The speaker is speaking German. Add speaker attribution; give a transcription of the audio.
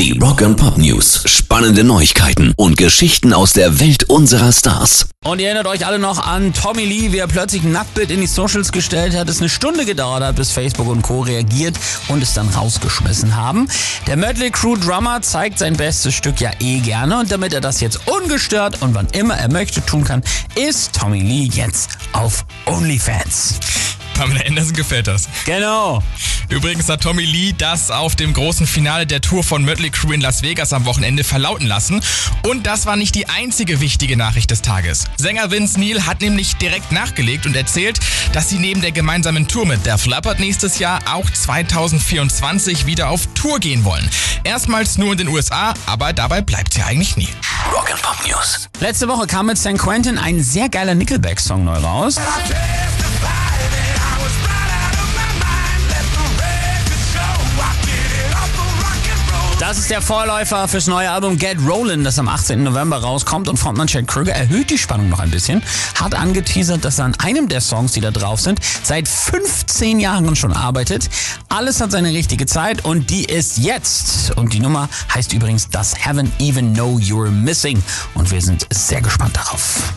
Speaker 1: Die Rock and Pop News. Spannende Neuigkeiten und Geschichten aus der Welt unserer Stars.
Speaker 2: Und ihr erinnert euch alle noch an Tommy Lee, wie er plötzlich ein Nacktbild in die Socials gestellt hat. Es eine Stunde gedauert hat, bis Facebook und Co. reagiert und es dann rausgeschmissen haben. Der Mötley Crew Drummer zeigt sein bestes Stück ja eh gerne und damit er das jetzt ungestört und wann immer er möchte tun kann, ist Tommy Lee jetzt auf OnlyFans.
Speaker 3: Pamela Anderson gefällt das.
Speaker 2: Genau.
Speaker 3: Übrigens hat Tommy Lee das auf dem großen Finale der Tour von Mötley Crew in Las Vegas am Wochenende verlauten lassen. Und das war nicht die einzige wichtige Nachricht des Tages. Sänger Vince Neil hat nämlich direkt nachgelegt und erzählt, dass sie neben der gemeinsamen Tour mit Def Leppard nächstes Jahr auch 2024 wieder auf Tour gehen wollen. Erstmals nur in den USA, aber dabei bleibt sie eigentlich nie.
Speaker 1: Rock and Pop News.
Speaker 2: Letzte Woche kam mit St. Quentin ein sehr geiler Nickelback-Song neu raus. Das ist der Vorläufer fürs neue Album Get Rollin', das am 18. November rauskommt und Frontmann Chad Krüger erhöht die Spannung noch ein bisschen, hat angeteasert, dass er an einem der Songs, die da drauf sind, seit 15 Jahren schon arbeitet. Alles hat seine richtige Zeit und die ist jetzt. Und die Nummer heißt übrigens Das Haven't Even Know You're Missing und wir sind sehr gespannt darauf.